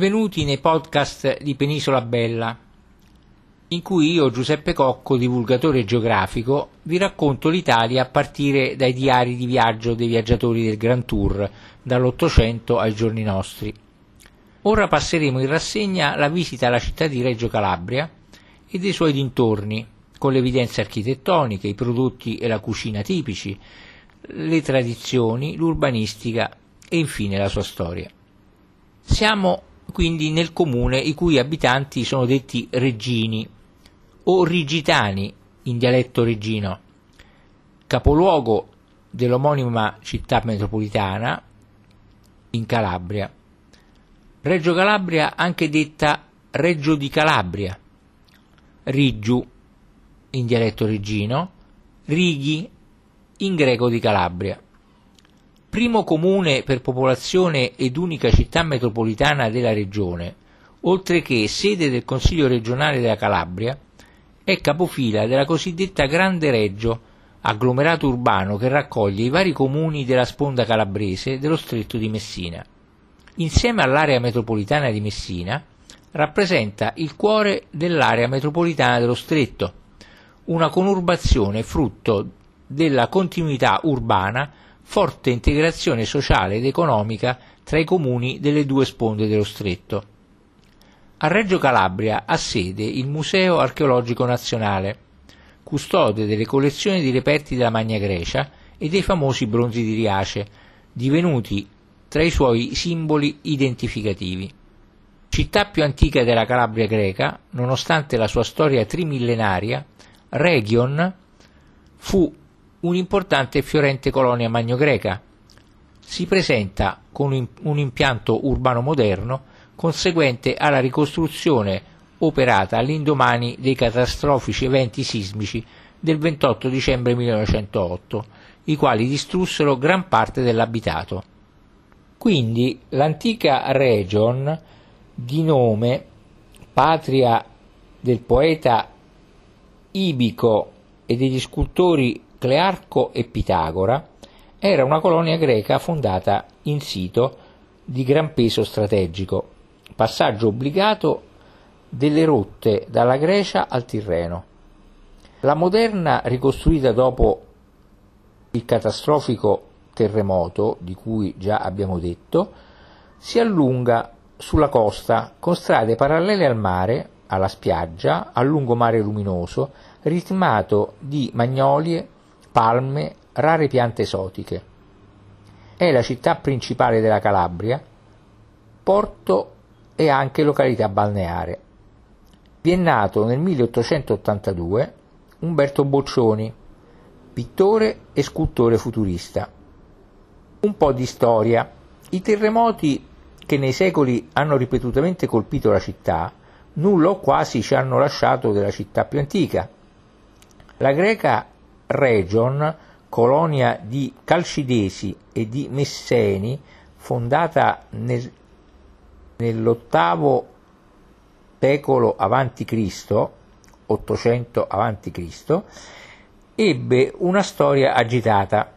Benvenuti nei podcast di Penisola Bella, in cui io, Giuseppe Cocco, divulgatore geografico, vi racconto l'Italia a partire dai diari di viaggio dei viaggiatori del Grand Tour, dall'Ottocento ai giorni nostri. Ora passeremo in rassegna la visita alla città di Reggio Calabria e dei suoi dintorni, con le evidenze architettoniche, i prodotti e la cucina tipici, le tradizioni, l'urbanistica e infine la sua storia. Siamo quindi nel comune i cui abitanti sono detti reggini o rigitani in dialetto reggino, capoluogo dell'omonima città metropolitana in Calabria. Reggio Calabria anche detta Reggio di Calabria, Rigiu in dialetto reggino, Righi in greco di Calabria primo comune per popolazione ed unica città metropolitana della regione, oltre che sede del Consiglio regionale della Calabria, è capofila della cosiddetta Grande Reggio, agglomerato urbano che raccoglie i vari comuni della sponda calabrese dello stretto di Messina. Insieme all'area metropolitana di Messina, rappresenta il cuore dell'area metropolitana dello stretto, una conurbazione frutto della continuità urbana forte integrazione sociale ed economica tra i comuni delle due sponde dello stretto. A Reggio Calabria ha sede il Museo archeologico nazionale, custode delle collezioni di reperti della Magna Grecia e dei famosi bronzi di Riace, divenuti tra i suoi simboli identificativi. Città più antica della Calabria greca, nonostante la sua storia trimillenaria, Region fu un'importante e fiorente colonia magno-greca. Si presenta con un impianto urbano moderno conseguente alla ricostruzione operata all'indomani dei catastrofici eventi sismici del 28 dicembre 1908, i quali distrussero gran parte dell'abitato. Quindi l'antica region, di nome patria del poeta Ibico e degli scultori Clearco e Pitagora, era una colonia greca fondata in sito di gran peso strategico, passaggio obbligato delle rotte dalla Grecia al Tirreno. La moderna, ricostruita dopo il catastrofico terremoto di cui già abbiamo detto, si allunga sulla costa con strade parallele al mare, alla spiaggia, al lungomare luminoso, ritmato di magnolie, palme, rare piante esotiche. È la città principale della Calabria, porto e anche località balneare. Vi è nato nel 1882 Umberto Boccioni, pittore e scultore futurista. Un po' di storia. I terremoti che nei secoli hanno ripetutamente colpito la città, nulla o quasi ci hanno lasciato della città più antica. La greca Region, colonia di Calcidesi e di Messeni, fondata nel, nell'ottavo secolo a.C., 800 a.C., ebbe una storia agitata,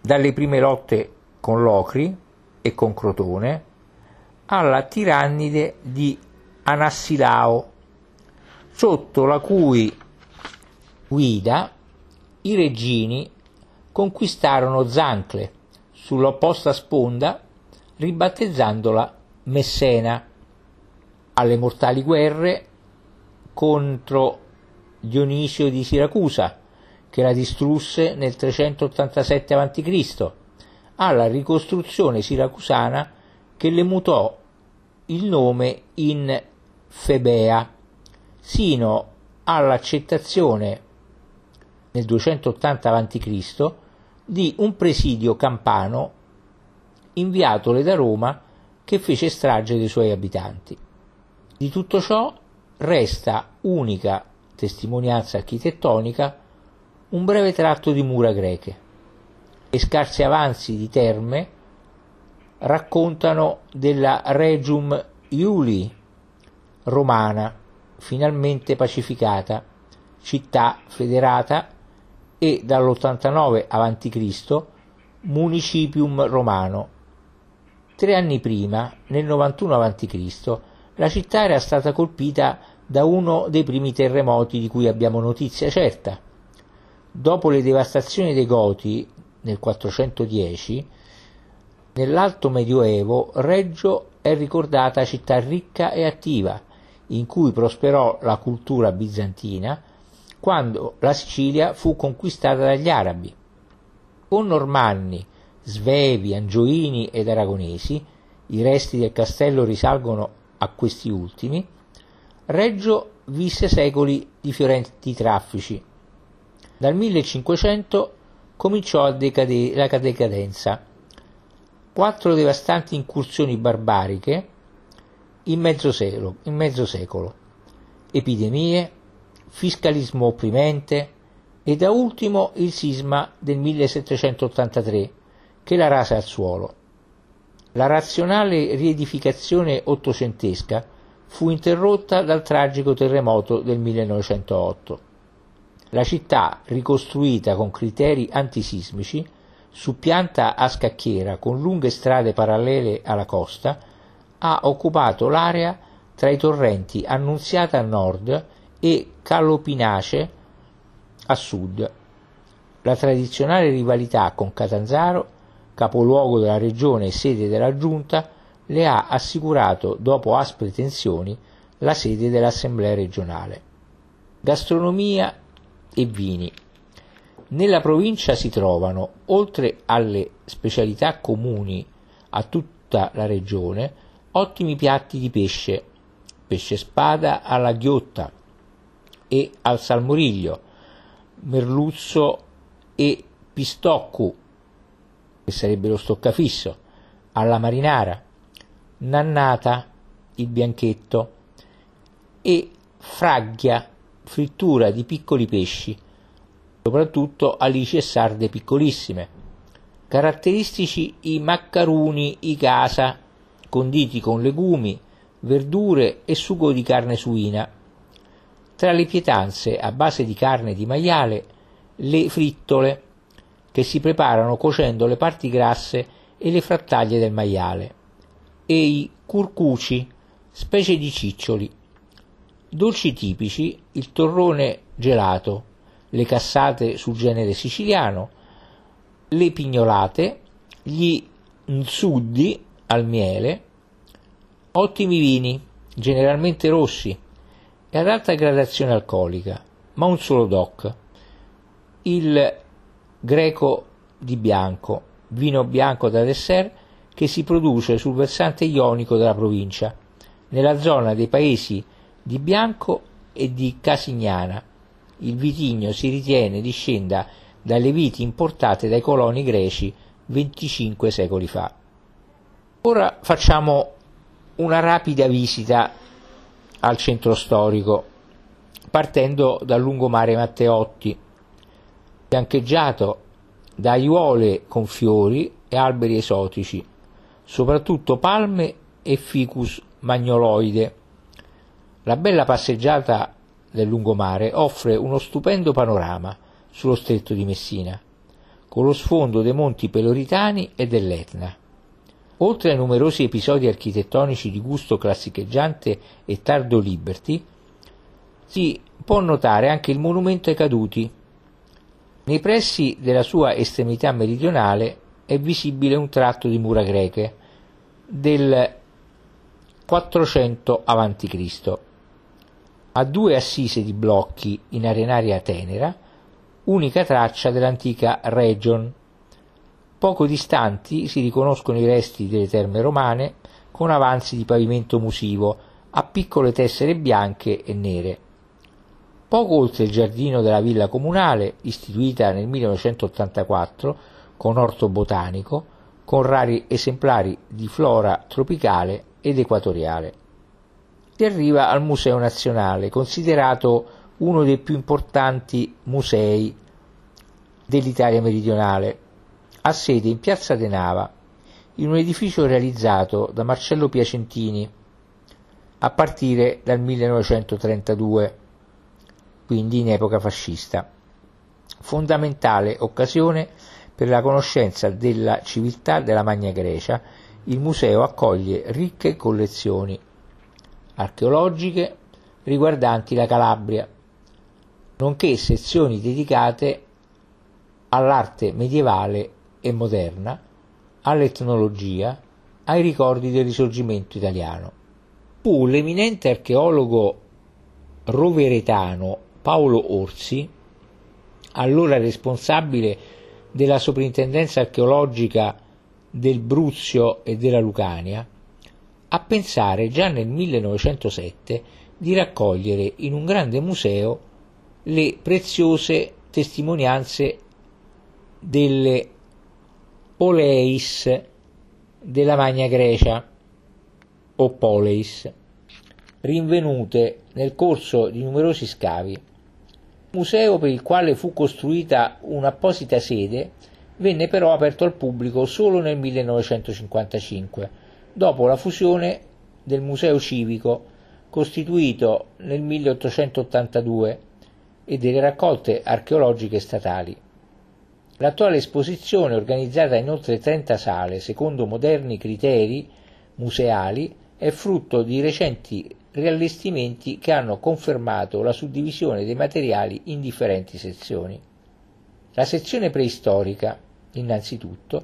dalle prime lotte con Locri e con Crotone, alla tirannide di Anassilao, sotto la cui guida i reggini conquistarono Zancle sull'opposta sponda ribattezzandola Messena. Alle mortali guerre contro Dionisio di Siracusa, che la distrusse nel 387 a.C., alla ricostruzione siracusana che le mutò il nome in Febea, sino all'accettazione nel 280 a.C., di un presidio campano inviatole da Roma che fece strage dei suoi abitanti. Di tutto ciò resta unica testimonianza architettonica un breve tratto di mura greche. e scarsi avanzi di terme raccontano della Regium Iuli romana, finalmente pacificata, città federata e dall'89 a.C. municipium romano. Tre anni prima, nel 91 a.C., la città era stata colpita da uno dei primi terremoti di cui abbiamo notizia certa. Dopo le devastazioni dei Goti nel 410, nell'Alto Medioevo Reggio è ricordata città ricca e attiva, in cui prosperò la cultura bizantina quando la Sicilia fu conquistata dagli arabi. Con Normanni, Svevi, Angioini ed Aragonesi, i resti del castello risalgono a questi ultimi, Reggio visse secoli di fiorenti traffici. Dal 1500 cominciò decade- la decadenza. Quattro devastanti incursioni barbariche in mezzo secolo, in mezzo secolo. epidemie, fiscalismo opprimente e da ultimo il sisma del 1783 che la rase al suolo. La razionale riedificazione ottocentesca fu interrotta dal tragico terremoto del 1908. La città, ricostruita con criteri antisismici, su pianta a scacchiera con lunghe strade parallele alla costa, ha occupato l'area tra i torrenti Annunziata a nord e Callopinace a sud. La tradizionale rivalità con Catanzaro, capoluogo della regione e sede della giunta, le ha assicurato, dopo aspre tensioni, la sede dell'Assemblea regionale. Gastronomia e vini. Nella provincia si trovano, oltre alle specialità comuni a tutta la regione, ottimi piatti di pesce, pesce spada alla ghiotta e al salmoriglio, merluzzo e pistoccu, che sarebbe lo stoccafisso, alla marinara, nannata, il bianchetto, e fragghia, frittura di piccoli pesci, soprattutto alici e sarde piccolissime. Caratteristici i maccaruni, i casa, conditi con legumi, verdure e sugo di carne suina. Tra le pietanze a base di carne di maiale, le frittole, che si preparano cocendo le parti grasse e le frattaglie del maiale e i curcuci, specie di ciccioli. Dolci tipici, il torrone gelato, le cassate sul genere siciliano, le pignolate, gli nzuddi al miele, ottimi vini, generalmente rossi e ad alta gradazione alcolica, ma un solo DOC, il greco di bianco, vino bianco da dessert che si produce sul versante ionico della provincia, nella zona dei paesi di Bianco e di Casignana. Il vitigno si ritiene discenda dalle viti importate dai coloni greci 25 secoli fa. Ora facciamo una rapida visita al centro storico, partendo dal lungomare Matteotti, fiancheggiato da aiuole con fiori e alberi esotici, soprattutto palme e ficus magnoloide. La bella passeggiata del lungomare offre uno stupendo panorama sullo stretto di Messina, con lo sfondo dei monti Peloritani e dell'Etna. Oltre ai numerosi episodi architettonici di gusto classicheggiante e tardo liberty, si può notare anche il monumento ai caduti. Nei pressi della sua estremità meridionale è visibile un tratto di mura greche del 400 a.C. Ha due assise di blocchi in arenaria tenera, unica traccia dell'antica region. Poco distanti si riconoscono i resti delle terme romane con avanzi di pavimento musivo a piccole tessere bianche e nere. Poco oltre il giardino della villa comunale, istituita nel 1984, con orto botanico, con rari esemplari di flora tropicale ed equatoriale. Si arriva al Museo Nazionale, considerato uno dei più importanti musei dell'Italia meridionale, ha sede in Piazza De Nava, in un edificio realizzato da Marcello Piacentini a partire dal 1932, quindi in epoca fascista. Fondamentale occasione per la conoscenza della civiltà della Magna Grecia il museo accoglie ricche collezioni archeologiche riguardanti la Calabria, nonché sezioni dedicate all'arte medievale e moderna, all'etnologia, ai ricordi del risorgimento italiano. Fu l'eminente archeologo roveretano Paolo Orsi, allora responsabile della soprintendenza archeologica del Bruzio e della Lucania, a pensare già nel 1907 di raccogliere in un grande museo le preziose testimonianze delle Poleis della Magna Grecia o Poleis, rinvenute nel corso di numerosi scavi. Museo per il quale fu costruita un'apposita sede venne però aperto al pubblico solo nel 1955, dopo la fusione del Museo Civico costituito nel 1882 e delle raccolte archeologiche statali. L'attuale esposizione, organizzata in oltre 30 sale secondo moderni criteri museali, è frutto di recenti riallestimenti che hanno confermato la suddivisione dei materiali in differenti sezioni. La sezione preistorica, innanzitutto,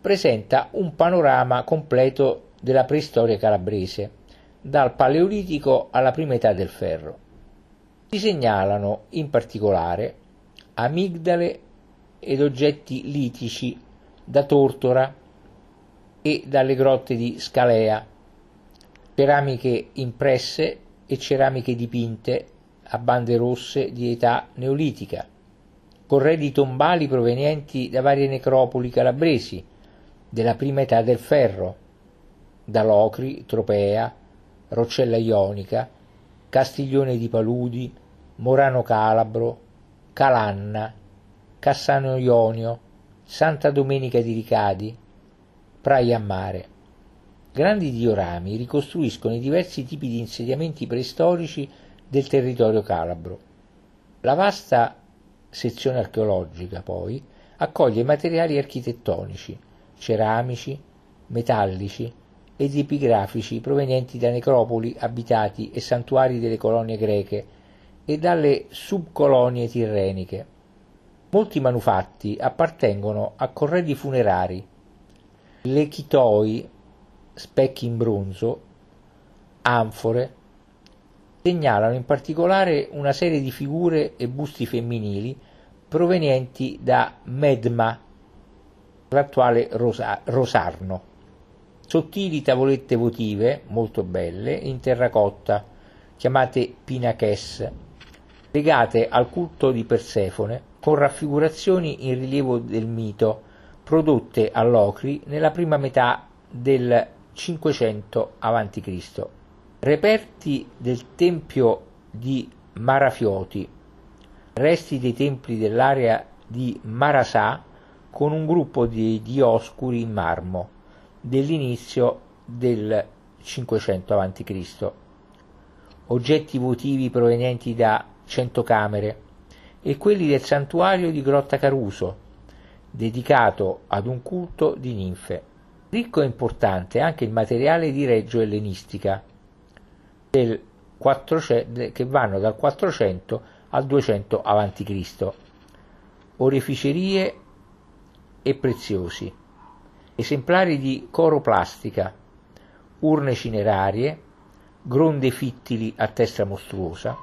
presenta un panorama completo della preistoria calabrese, dal Paleolitico alla prima età del ferro. Si segnalano in particolare amigdale ed oggetti litici da Tortora e dalle grotte di Scalea, ceramiche impresse e ceramiche dipinte a bande rosse di età neolitica, corredi tombali provenienti da varie necropoli calabresi della prima età del ferro, da Locri, Tropea, Roccella Ionica, Castiglione di Paludi, Morano Calabro, Calanna, Cassano Ionio, Santa Domenica di Ricadi, Praia Mare. Grandi diorami ricostruiscono i diversi tipi di insediamenti preistorici del territorio calabro. La vasta sezione archeologica, poi, accoglie materiali architettonici, ceramici, metallici, ed epigrafici provenienti da necropoli, abitati e santuari delle colonie greche e dalle subcolonie tirreniche. Molti manufatti appartengono a corredi funerari, le chitoi, specchi in bronzo, anfore, segnalano in particolare una serie di figure e busti femminili provenienti da Medma, l'attuale Rosa- Rosarno. Sottili tavolette votive, molto belle, in terracotta, chiamate pinaches, legate al culto di Persefone, con raffigurazioni in rilievo del mito, prodotte a Locri nella prima metà del 500 a.C. Reperti del tempio di Marafioti, resti dei templi dell'area di Marasà con un gruppo di dioscuri in marmo, dell'inizio del 500 a.C. Oggetti votivi provenienti da cento camere e quelli del santuario di Grotta Caruso, dedicato ad un culto di ninfe. Ricco e importante anche il materiale di Reggio Ellenistica, 400, che vanno dal 400 al 200 a.C. Oreficerie e preziosi esemplari di coroplastica, urne cinerarie, gronde fittili a testa mostruosa,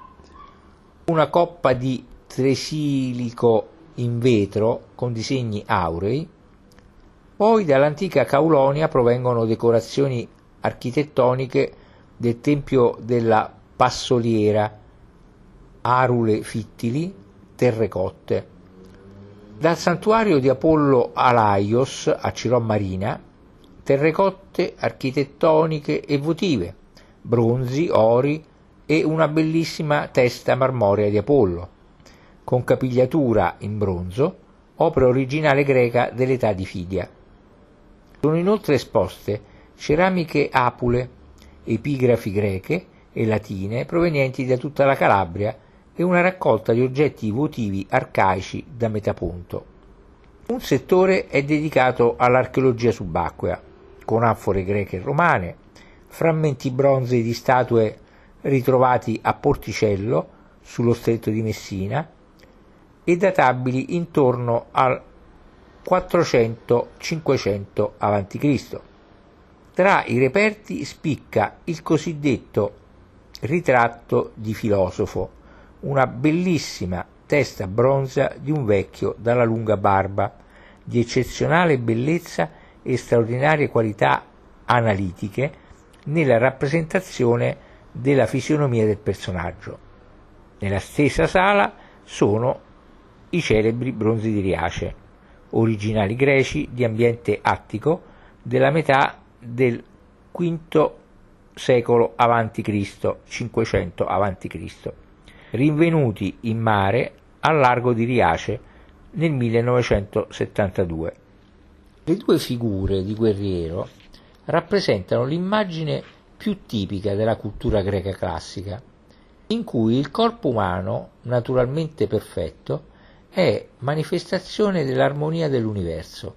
una coppa di tresilico in vetro con disegni aurei, poi dall'antica Caulonia provengono decorazioni architettoniche del Tempio della Passoliera, arule fittili, terrecotte. Dal santuario di Apollo Alaios a Cirò Marina, terrecotte architettoniche e votive, bronzi, ori e una bellissima testa marmorea di Apollo, con capigliatura in bronzo, opera originale greca dell'età di Fidia. Sono inoltre esposte ceramiche apule, epigrafi greche e latine provenienti da tutta la Calabria e una raccolta di oggetti votivi arcaici da metapunto. Un settore è dedicato all'archeologia subacquea, con anfore greche e romane, frammenti bronzei di statue ritrovati a Porticello, sullo stretto di Messina, e databili intorno al 400-500 a.C. Tra i reperti spicca il cosiddetto ritratto di filosofo, una bellissima testa bronza di un vecchio dalla lunga barba, di eccezionale bellezza e straordinarie qualità analitiche nella rappresentazione della fisionomia del personaggio. Nella stessa sala sono i celebri bronzi di Riace, originali greci di ambiente attico della metà del V secolo a.C., 500 a.C., rinvenuti in mare al largo di Riace nel 1972. Le due figure di guerriero rappresentano l'immagine più tipica della cultura greca classica, in cui il corpo umano, naturalmente perfetto, è manifestazione dell'armonia dell'universo.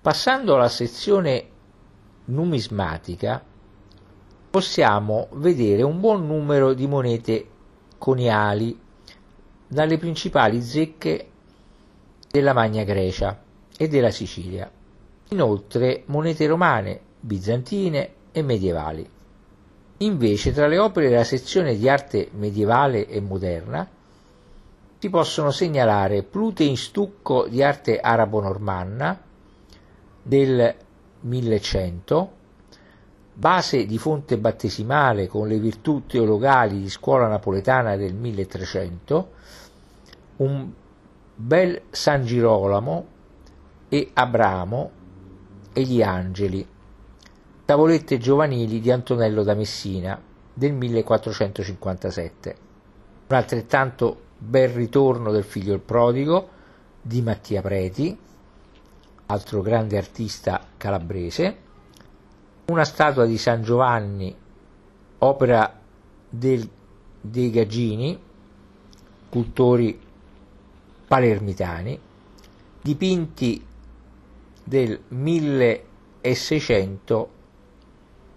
Passando alla sezione numismatica, possiamo vedere un buon numero di monete coniali dalle principali zecche della Magna Grecia e della Sicilia. Inoltre monete romane, bizantine e medievali. Invece tra le opere della sezione di arte medievale e moderna si possono segnalare Plute in stucco di arte arabo-normanna del 1100, base di fonte battesimale con le virtù teologali di scuola napoletana del 1300, un bel San Girolamo e Abramo e gli angeli Tavolette giovanili di Antonello da Messina del 1457. Un altrettanto bel ritorno del figlio il prodigo di Mattia Preti, altro grande artista calabrese, una statua di San Giovanni, opera del, dei Gaggini, cultori palermitani, dipinti del 1600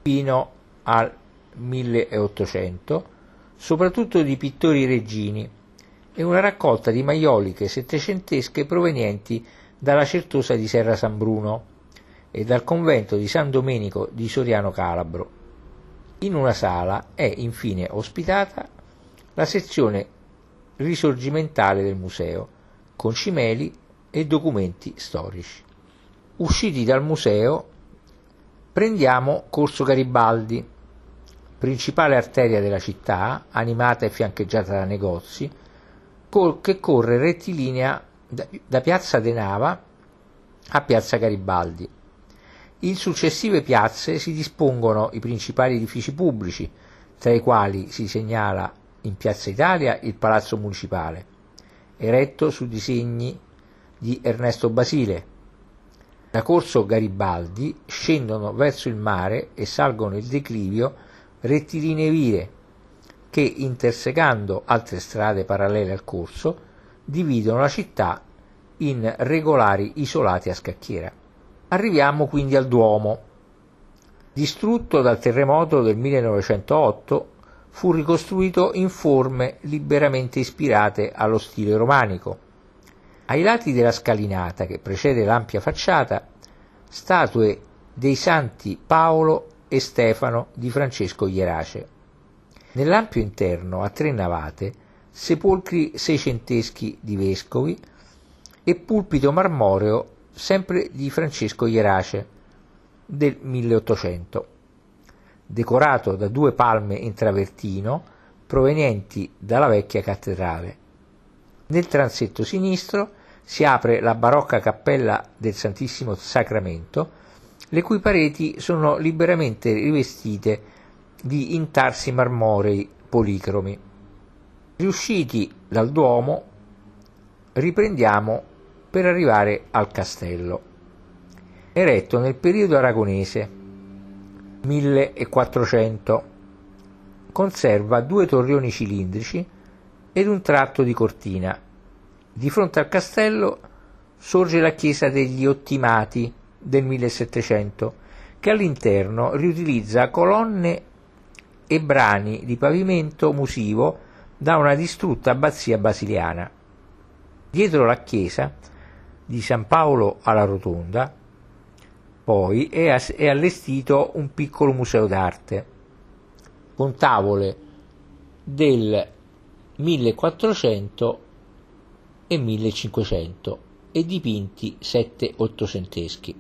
fino al 1800, soprattutto di pittori reggini, e una raccolta di maioliche settecentesche provenienti dalla Certosa di Serra San Bruno e dal convento di San Domenico di Soriano Calabro. In una sala è infine ospitata la sezione risorgimentale del museo, con cimeli e documenti storici. Usciti dal museo Prendiamo Corso Garibaldi, principale arteria della città, animata e fiancheggiata da negozi, che corre rettilinea da Piazza De Nava a Piazza Garibaldi. In successive piazze si dispongono i principali edifici pubblici, tra i quali si segnala in Piazza Italia il Palazzo Municipale, eretto su disegni di Ernesto Basile, da Corso Garibaldi scendono verso il mare e salgono il declivio rettilinee vie che, intersecando altre strade parallele al corso, dividono la città in regolari isolati a scacchiera. Arriviamo quindi al Duomo. Distrutto dal terremoto del 1908, fu ricostruito in forme liberamente ispirate allo stile romanico, ai lati della scalinata che precede l'ampia facciata, statue dei santi Paolo e Stefano di Francesco Ierace. Nell'ampio interno, a tre navate, sepolcri seicenteschi di vescovi e pulpito marmoreo sempre di Francesco Ierace del 1800, decorato da due palme in travertino provenienti dalla vecchia cattedrale. Nel transetto sinistro si apre la barocca cappella del Santissimo Sacramento, le cui pareti sono liberamente rivestite di intarsi marmorei policromi. Riusciti dal Duomo, riprendiamo per arrivare al castello. Eretto nel periodo aragonese 1400, conserva due torrioni cilindrici ed un tratto di cortina. Di fronte al castello sorge la chiesa degli Ottimati del 1700, che all'interno riutilizza colonne e brani di pavimento musivo da una distrutta abbazia basiliana. Dietro la chiesa di San Paolo alla Rotonda, poi è, allestito un piccolo museo d'arte con tavole del 1400 e 1500 e dipinti 7 ottocenteschi.